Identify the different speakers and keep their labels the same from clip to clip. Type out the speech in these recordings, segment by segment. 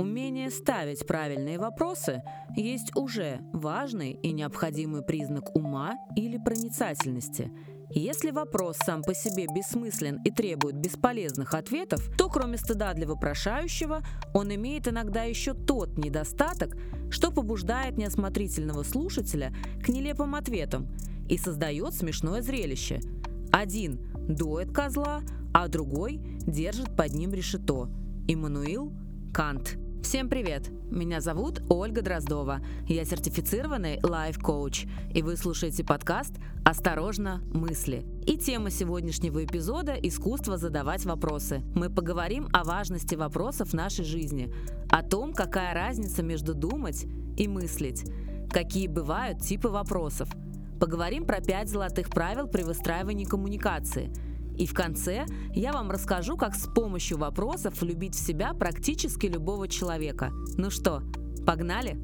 Speaker 1: Умение ставить правильные вопросы есть уже важный и необходимый признак ума или проницательности. Если вопрос сам по себе бессмыслен и требует бесполезных ответов, то кроме стыда для вопрошающего, он имеет иногда еще тот недостаток, что побуждает неосмотрительного слушателя к нелепым ответам и создает смешное зрелище. Один доет козла, а другой держит под ним решето. Иммануил Кант. Всем привет! Меня зовут Ольга Дроздова. Я сертифицированный лайф-коуч, и вы слушаете подкаст «Осторожно, мысли». И тема сегодняшнего эпизода – искусство задавать вопросы. Мы поговорим о важности вопросов в нашей жизни, о том, какая разница между думать и мыслить, какие бывают типы вопросов. Поговорим про пять золотых правил при выстраивании коммуникации – и в конце я вам расскажу, как с помощью вопросов влюбить в себя практически любого человека. Ну что, погнали?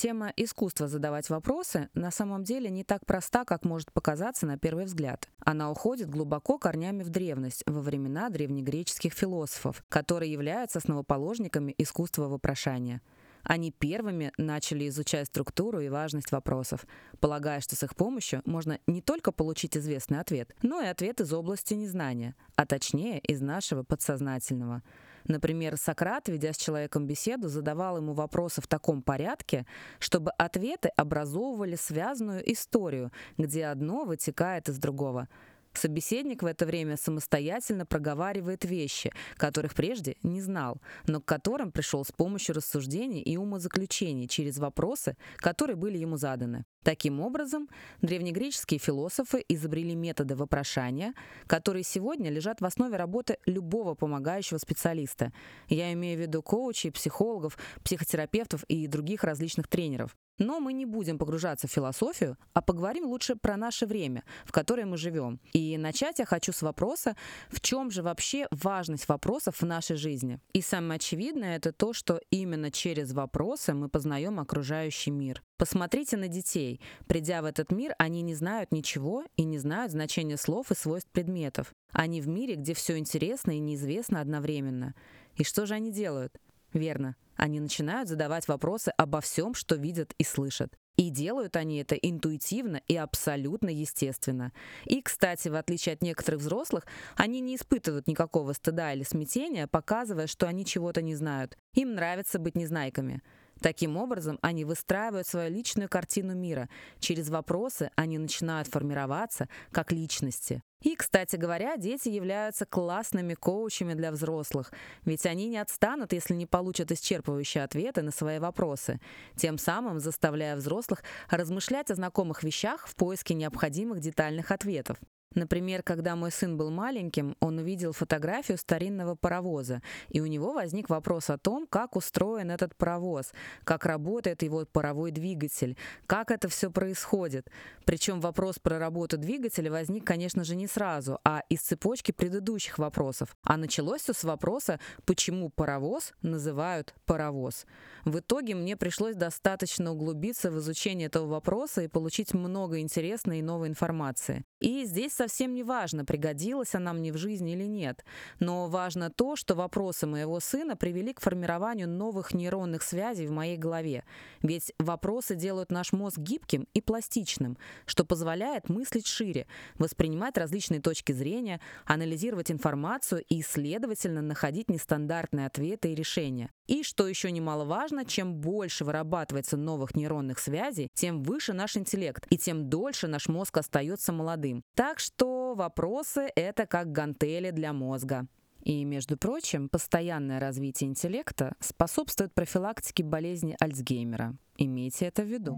Speaker 1: Тема искусства задавать вопросы на самом деле не так проста, как может показаться на первый взгляд. Она уходит глубоко корнями в древность, во времена древнегреческих философов, которые являются основоположниками искусства вопрошания. Они первыми начали изучать структуру и важность вопросов, полагая, что с их помощью можно не только получить известный ответ, но и ответ из области незнания, а точнее из нашего подсознательного. Например, Сократ, ведя с человеком беседу, задавал ему вопросы в таком порядке, чтобы ответы образовывали связанную историю, где одно вытекает из другого – Собеседник в это время самостоятельно проговаривает вещи, которых прежде не знал, но к которым пришел с помощью рассуждений и умозаключений через вопросы, которые были ему заданы. Таким образом, древнегреческие философы изобрели методы вопрошания, которые сегодня лежат в основе работы любого помогающего специалиста. Я имею в виду коучей, психологов, психотерапевтов и других различных тренеров. Но мы не будем погружаться в философию, а поговорим лучше про наше время, в которое мы живем. И начать я хочу с вопроса, в чем же вообще важность вопросов в нашей жизни. И самое очевидное это то, что именно через вопросы мы познаем окружающий мир. Посмотрите на детей. Придя в этот мир, они не знают ничего и не знают значения слов и свойств предметов. Они в мире, где все интересно и неизвестно одновременно. И что же они делают? Верно, они начинают задавать вопросы обо всем, что видят и слышат. И делают они это интуитивно и абсолютно естественно. И, кстати, в отличие от некоторых взрослых, они не испытывают никакого стыда или смятения, показывая, что они чего-то не знают. Им нравится быть незнайками. Таким образом, они выстраивают свою личную картину мира. Через вопросы они начинают формироваться как личности. И, кстати говоря, дети являются классными коучами для взрослых, ведь они не отстанут, если не получат исчерпывающие ответы на свои вопросы, тем самым заставляя взрослых размышлять о знакомых вещах в поиске необходимых детальных ответов. Например, когда мой сын был маленьким, он увидел фотографию старинного паровоза, и у него возник вопрос о том, как устроен этот паровоз, как работает его паровой двигатель, как это все происходит. Причем вопрос про работу двигателя возник, конечно же, не сразу, а из цепочки предыдущих вопросов. А началось все с вопроса, почему паровоз называют паровоз. В итоге мне пришлось достаточно углубиться в изучение этого вопроса и получить много интересной и новой информации. И здесь совсем не важно, пригодилась она мне в жизни или нет, но важно то, что вопросы моего сына привели к формированию новых нейронных связей в моей голове. Ведь вопросы делают наш мозг гибким и пластичным, что позволяет мыслить шире, воспринимать различные точки зрения, анализировать информацию и, следовательно, находить нестандартные ответы и решения. И, что еще немаловажно, чем больше вырабатывается новых нейронных связей, тем выше наш интеллект, и тем дольше наш мозг остается молодым. Так что что вопросы — это как гантели для мозга. И, между прочим, постоянное развитие интеллекта способствует профилактике болезни Альцгеймера. Имейте это в виду.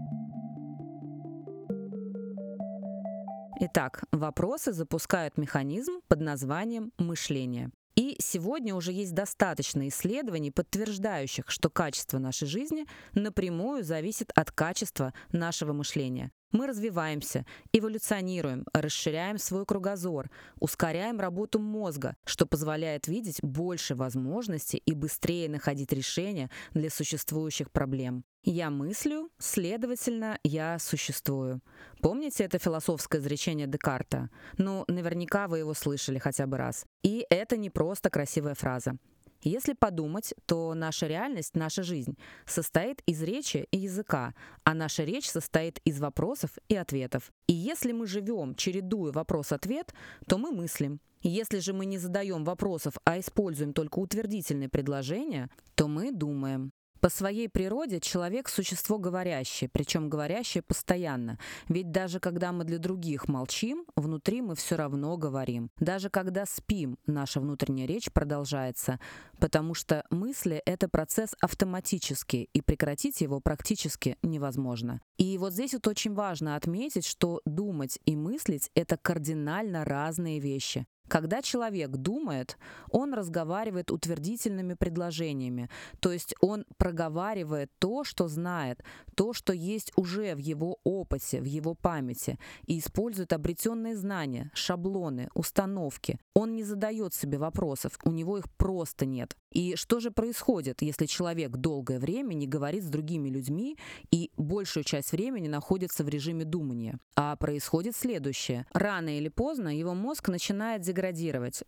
Speaker 1: Итак, вопросы запускают механизм под названием мышление. И сегодня уже есть достаточно исследований, подтверждающих, что качество нашей жизни напрямую зависит от качества нашего мышления. Мы развиваемся, эволюционируем, расширяем свой кругозор, ускоряем работу мозга, что позволяет видеть больше возможностей и быстрее находить решения для существующих проблем. Я мыслю, следовательно, я существую. Помните это философское изречение Декарта? Ну, наверняка вы его слышали хотя бы раз. И это не просто красивая фраза. Если подумать, то наша реальность, наша жизнь состоит из речи и языка, а наша речь состоит из вопросов и ответов. И если мы живем, чередуя вопрос-ответ, то мы мыслим. Если же мы не задаем вопросов, а используем только утвердительные предложения, то мы думаем. По своей природе человек – существо говорящее, причем говорящее постоянно. Ведь даже когда мы для других молчим, внутри мы все равно говорим. Даже когда спим, наша внутренняя речь продолжается, потому что мысли – это процесс автоматический, и прекратить его практически невозможно. И вот здесь вот очень важно отметить, что думать и мыслить – это кардинально разные вещи. Когда человек думает, он разговаривает утвердительными предложениями, то есть он проговаривает то, что знает, то, что есть уже в его опыте, в его памяти, и использует обретенные знания, шаблоны, установки. Он не задает себе вопросов, у него их просто нет. И что же происходит, если человек долгое время не говорит с другими людьми и большую часть времени находится в режиме думания? А происходит следующее. Рано или поздно его мозг начинает деградировать,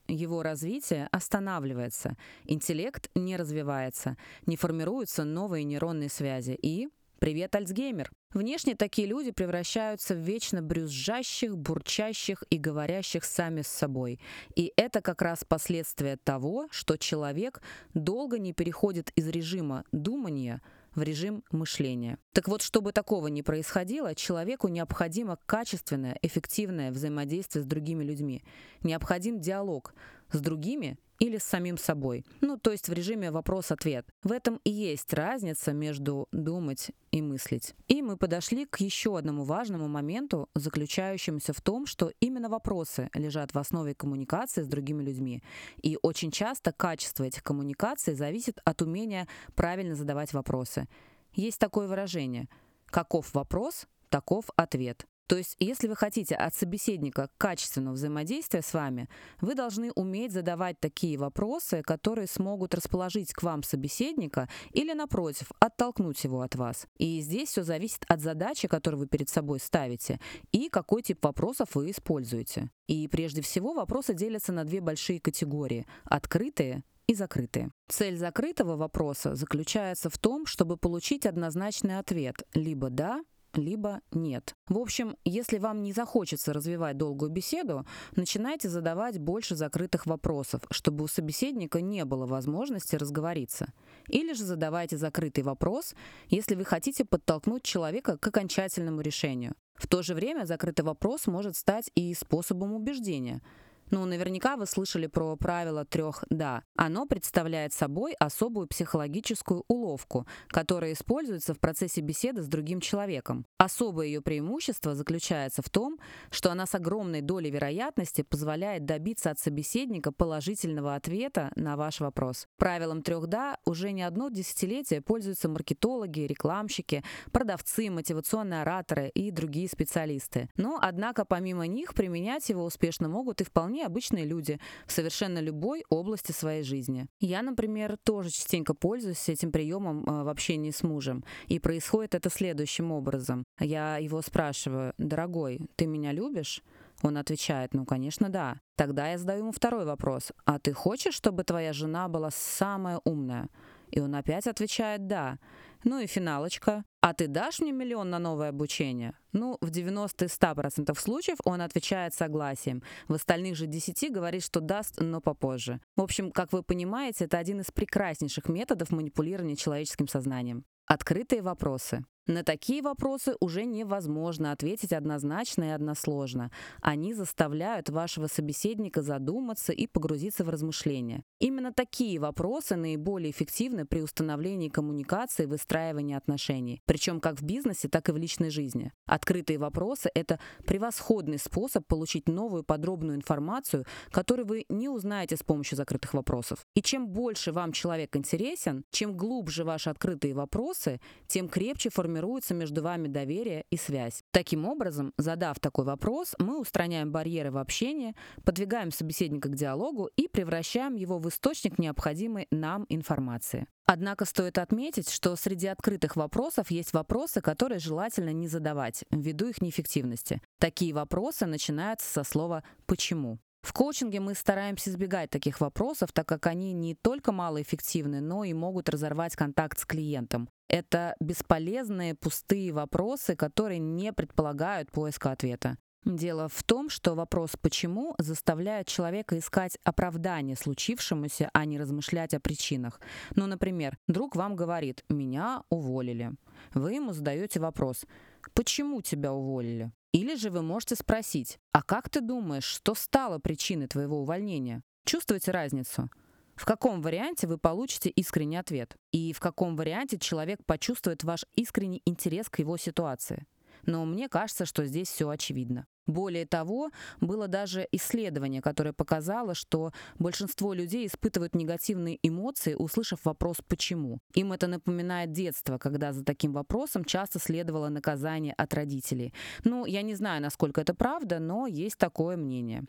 Speaker 1: его развитие останавливается, интеллект не развивается, не формируются новые нейронные связи и Привет, Альцгеймер! Внешне такие люди превращаются в вечно брюзжащих, бурчащих и говорящих сами с собой. И это как раз последствие того, что человек долго не переходит из режима думания в режим мышления. Так вот, чтобы такого не происходило, человеку необходимо качественное, эффективное взаимодействие с другими людьми. Необходим диалог с другими или с самим собой. Ну, то есть в режиме вопрос-ответ. В этом и есть разница между думать и мыслить. И мы подошли к еще одному важному моменту, заключающемуся в том, что именно вопросы лежат в основе коммуникации с другими людьми. И очень часто качество этих коммуникаций зависит от умения правильно задавать вопросы. Есть такое выражение «каков вопрос, таков ответ». То есть, если вы хотите от собеседника качественного взаимодействия с вами, вы должны уметь задавать такие вопросы, которые смогут расположить к вам собеседника или, напротив, оттолкнуть его от вас. И здесь все зависит от задачи, которую вы перед собой ставите, и какой тип вопросов вы используете. И прежде всего вопросы делятся на две большие категории – открытые и закрытые. Цель закрытого вопроса заключается в том, чтобы получить однозначный ответ либо «да», либо нет. В общем, если вам не захочется развивать долгую беседу, начинайте задавать больше закрытых вопросов, чтобы у собеседника не было возможности разговориться. Или же задавайте закрытый вопрос, если вы хотите подтолкнуть человека к окончательному решению. В то же время закрытый вопрос может стать и способом убеждения – ну, наверняка вы слышали про правило трех «да». Оно представляет собой особую психологическую уловку, которая используется в процессе беседы с другим человеком. Особое ее преимущество заключается в том, что она с огромной долей вероятности позволяет добиться от собеседника положительного ответа на ваш вопрос. Правилом трех «да» уже не одно десятилетие пользуются маркетологи, рекламщики, продавцы, мотивационные ораторы и другие специалисты. Но, однако, помимо них, применять его успешно могут и вполне вполне обычные люди в совершенно любой области своей жизни. Я, например, тоже частенько пользуюсь этим приемом э, в общении с мужем. И происходит это следующим образом. Я его спрашиваю, дорогой, ты меня любишь? Он отвечает, ну, конечно, да. Тогда я задаю ему второй вопрос. А ты хочешь, чтобы твоя жена была самая умная? И он опять отвечает «да». Ну и финалочка. «А ты дашь мне миллион на новое обучение?» Ну, в 90-100% случаев он отвечает согласием. В остальных же 10 говорит, что даст, но попозже. В общем, как вы понимаете, это один из прекраснейших методов манипулирования человеческим сознанием. Открытые вопросы. На такие вопросы уже невозможно ответить однозначно и односложно. Они заставляют вашего собеседника задуматься и погрузиться в размышления. Именно такие вопросы наиболее эффективны при установлении коммуникации и выстраивании отношений, причем как в бизнесе, так и в личной жизни. Открытые вопросы – это превосходный способ получить новую подробную информацию, которую вы не узнаете с помощью закрытых вопросов. И чем больше вам человек интересен, чем глубже ваши открытые вопросы, тем крепче формируется формируется между вами доверие и связь. Таким образом, задав такой вопрос, мы устраняем барьеры в общении, подвигаем собеседника к диалогу и превращаем его в источник необходимой нам информации. Однако стоит отметить, что среди открытых вопросов есть вопросы, которые желательно не задавать, ввиду их неэффективности. Такие вопросы начинаются со слова «почему?». В коучинге мы стараемся избегать таких вопросов, так как они не только малоэффективны, но и могут разорвать контакт с клиентом. Это бесполезные, пустые вопросы, которые не предполагают поиска ответа. Дело в том, что вопрос «почему» заставляет человека искать оправдание случившемуся, а не размышлять о причинах. Ну, например, друг вам говорит «меня уволили». Вы ему задаете вопрос «почему тебя уволили?» Или же вы можете спросить «а как ты думаешь, что стало причиной твоего увольнения?» Чувствуете разницу? В каком варианте вы получите искренний ответ? И в каком варианте человек почувствует ваш искренний интерес к его ситуации? Но мне кажется, что здесь все очевидно. Более того, было даже исследование, которое показало, что большинство людей испытывают негативные эмоции, услышав вопрос «почему?». Им это напоминает детство, когда за таким вопросом часто следовало наказание от родителей. Ну, я не знаю, насколько это правда, но есть такое мнение.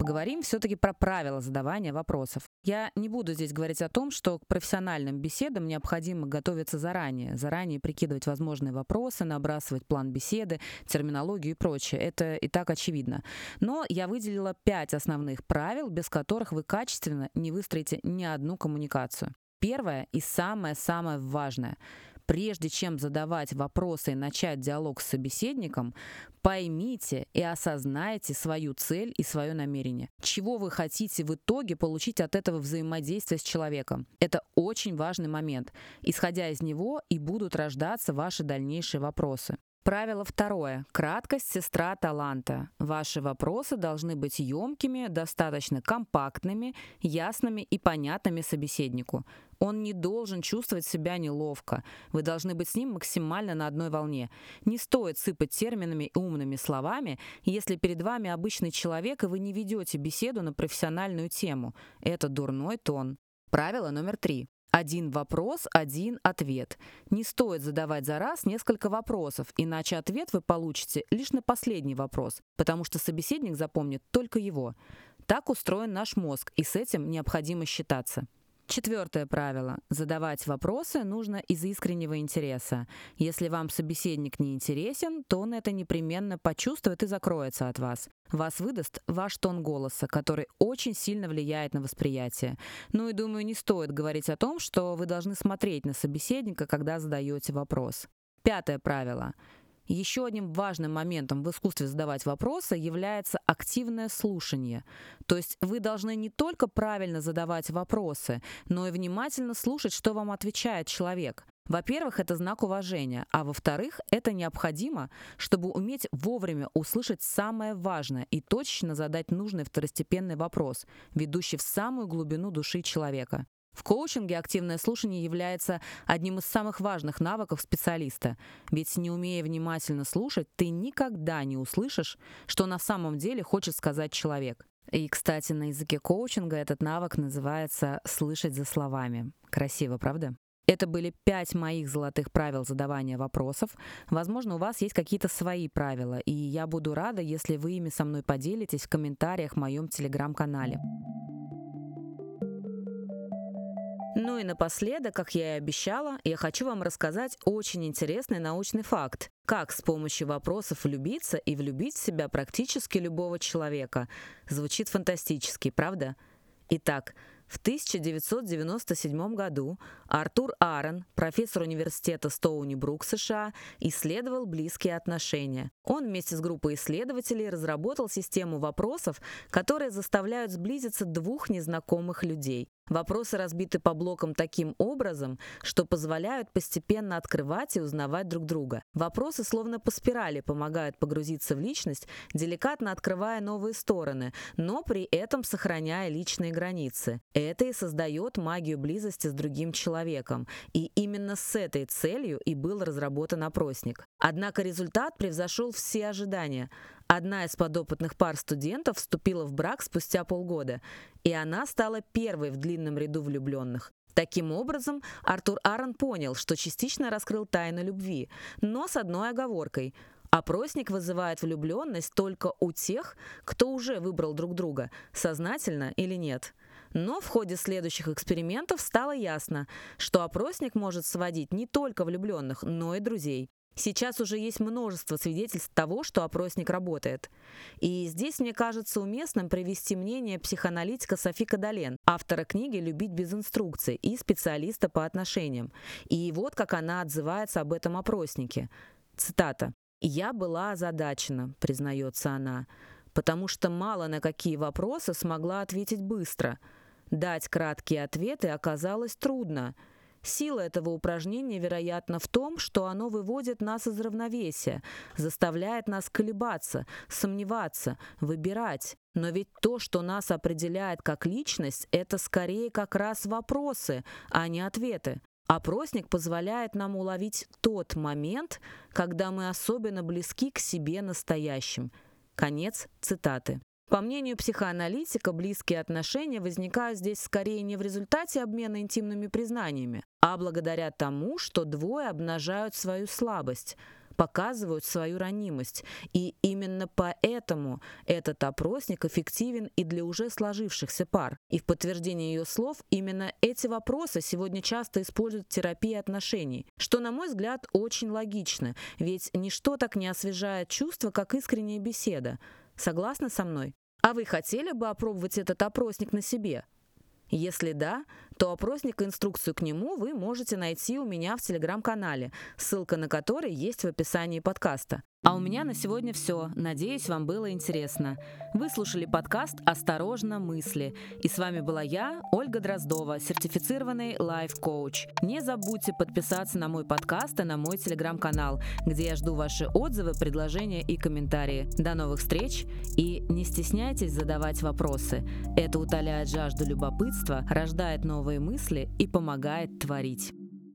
Speaker 1: Поговорим все-таки про правила задавания вопросов. Я не буду здесь говорить о том, что к профессиональным беседам необходимо готовиться заранее, заранее прикидывать возможные вопросы, набрасывать план беседы, терминологию и прочее. Это и так очевидно. Но я выделила пять основных правил, без которых вы качественно не выстроите ни одну коммуникацию. Первое и самое-самое важное – Прежде чем задавать вопросы и начать диалог с собеседником, поймите и осознайте свою цель и свое намерение. Чего вы хотите в итоге получить от этого взаимодействия с человеком? Это очень важный момент. Исходя из него и будут рождаться ваши дальнейшие вопросы. Правило второе. Краткость – сестра таланта. Ваши вопросы должны быть емкими, достаточно компактными, ясными и понятными собеседнику. Он не должен чувствовать себя неловко. Вы должны быть с ним максимально на одной волне. Не стоит сыпать терминами и умными словами, если перед вами обычный человек, и вы не ведете беседу на профессиональную тему. Это дурной тон. Правило номер три. Один вопрос, один ответ. Не стоит задавать за раз несколько вопросов, иначе ответ вы получите лишь на последний вопрос, потому что собеседник запомнит только его. Так устроен наш мозг, и с этим необходимо считаться. Четвертое правило. Задавать вопросы нужно из искреннего интереса. Если вам собеседник не интересен, то он это непременно почувствует и закроется от вас. Вас выдаст ваш тон голоса, который очень сильно влияет на восприятие. Ну и думаю, не стоит говорить о том, что вы должны смотреть на собеседника, когда задаете вопрос. Пятое правило. Еще одним важным моментом в искусстве задавать вопросы является активное слушание. То есть вы должны не только правильно задавать вопросы, но и внимательно слушать, что вам отвечает человек. Во-первых, это знак уважения, а во-вторых, это необходимо, чтобы уметь вовремя услышать самое важное и точно задать нужный второстепенный вопрос, ведущий в самую глубину души человека. В коучинге активное слушание является одним из самых важных навыков специалиста, ведь не умея внимательно слушать, ты никогда не услышишь, что на самом деле хочет сказать человек. И, кстати, на языке коучинга этот навык называется «слышать за словами». Красиво, правда? Это были пять моих золотых правил задавания вопросов. Возможно, у вас есть какие-то свои правила, и я буду рада, если вы ими со мной поделитесь в комментариях в моем телеграм-канале. Ну и напоследок, как я и обещала, я хочу вам рассказать очень интересный научный факт. Как с помощью вопросов влюбиться и влюбить в себя практически любого человека. Звучит фантастически, правда? Итак, в 1997 году Артур Аарон, профессор университета Стоуни-Брук, США, исследовал близкие отношения. Он вместе с группой исследователей разработал систему вопросов, которые заставляют сблизиться двух незнакомых людей. Вопросы разбиты по блокам таким образом, что позволяют постепенно открывать и узнавать друг друга. Вопросы словно по спирали помогают погрузиться в личность, деликатно открывая новые стороны, но при этом сохраняя личные границы. Это и создает магию близости с другим человеком. И именно с этой целью и был разработан опросник. Однако результат превзошел все ожидания. Одна из подопытных пар студентов вступила в брак спустя полгода, и она стала первой в длинном ряду влюбленных. Таким образом, Артур Аарон понял, что частично раскрыл тайну любви, но с одной оговоркой. Опросник вызывает влюбленность только у тех, кто уже выбрал друг друга, сознательно или нет. Но в ходе следующих экспериментов стало ясно, что опросник может сводить не только влюбленных, но и друзей. Сейчас уже есть множество свидетельств того, что опросник работает. И здесь мне кажется уместным привести мнение психоаналитика Софи Кадален, автора книги «Любить без инструкций» и специалиста по отношениям. И вот как она отзывается об этом опроснике. Цитата. «Я была озадачена», — признается она, «потому что мало на какие вопросы смогла ответить быстро. Дать краткие ответы оказалось трудно». Сила этого упражнения, вероятно, в том, что оно выводит нас из равновесия, заставляет нас колебаться, сомневаться, выбирать. Но ведь то, что нас определяет как личность, это скорее как раз вопросы, а не ответы. Опросник позволяет нам уловить тот момент, когда мы особенно близки к себе настоящим. Конец цитаты. По мнению психоаналитика, близкие отношения возникают здесь скорее не в результате обмена интимными признаниями, а благодаря тому, что двое обнажают свою слабость – показывают свою ранимость. И именно поэтому этот опросник эффективен и для уже сложившихся пар. И в подтверждение ее слов, именно эти вопросы сегодня часто используют в терапии отношений, что, на мой взгляд, очень логично, ведь ничто так не освежает чувства, как искренняя беседа. Согласны со мной? А вы хотели бы опробовать этот опросник на себе? Если да, то опросник и инструкцию к нему вы можете найти у меня в телеграм-канале, ссылка на который есть в описании подкаста. А у меня на сегодня все. Надеюсь, вам было интересно. Вы слушали подкаст «Осторожно, мысли». И с вами была я, Ольга Дроздова, сертифицированный лайф-коуч. Не забудьте подписаться на мой подкаст и на мой телеграм-канал, где я жду ваши отзывы, предложения и комментарии. До новых встреч и не стесняйтесь задавать вопросы. Это утоляет жажду любопытства, рождает новые мысли и помогает творить.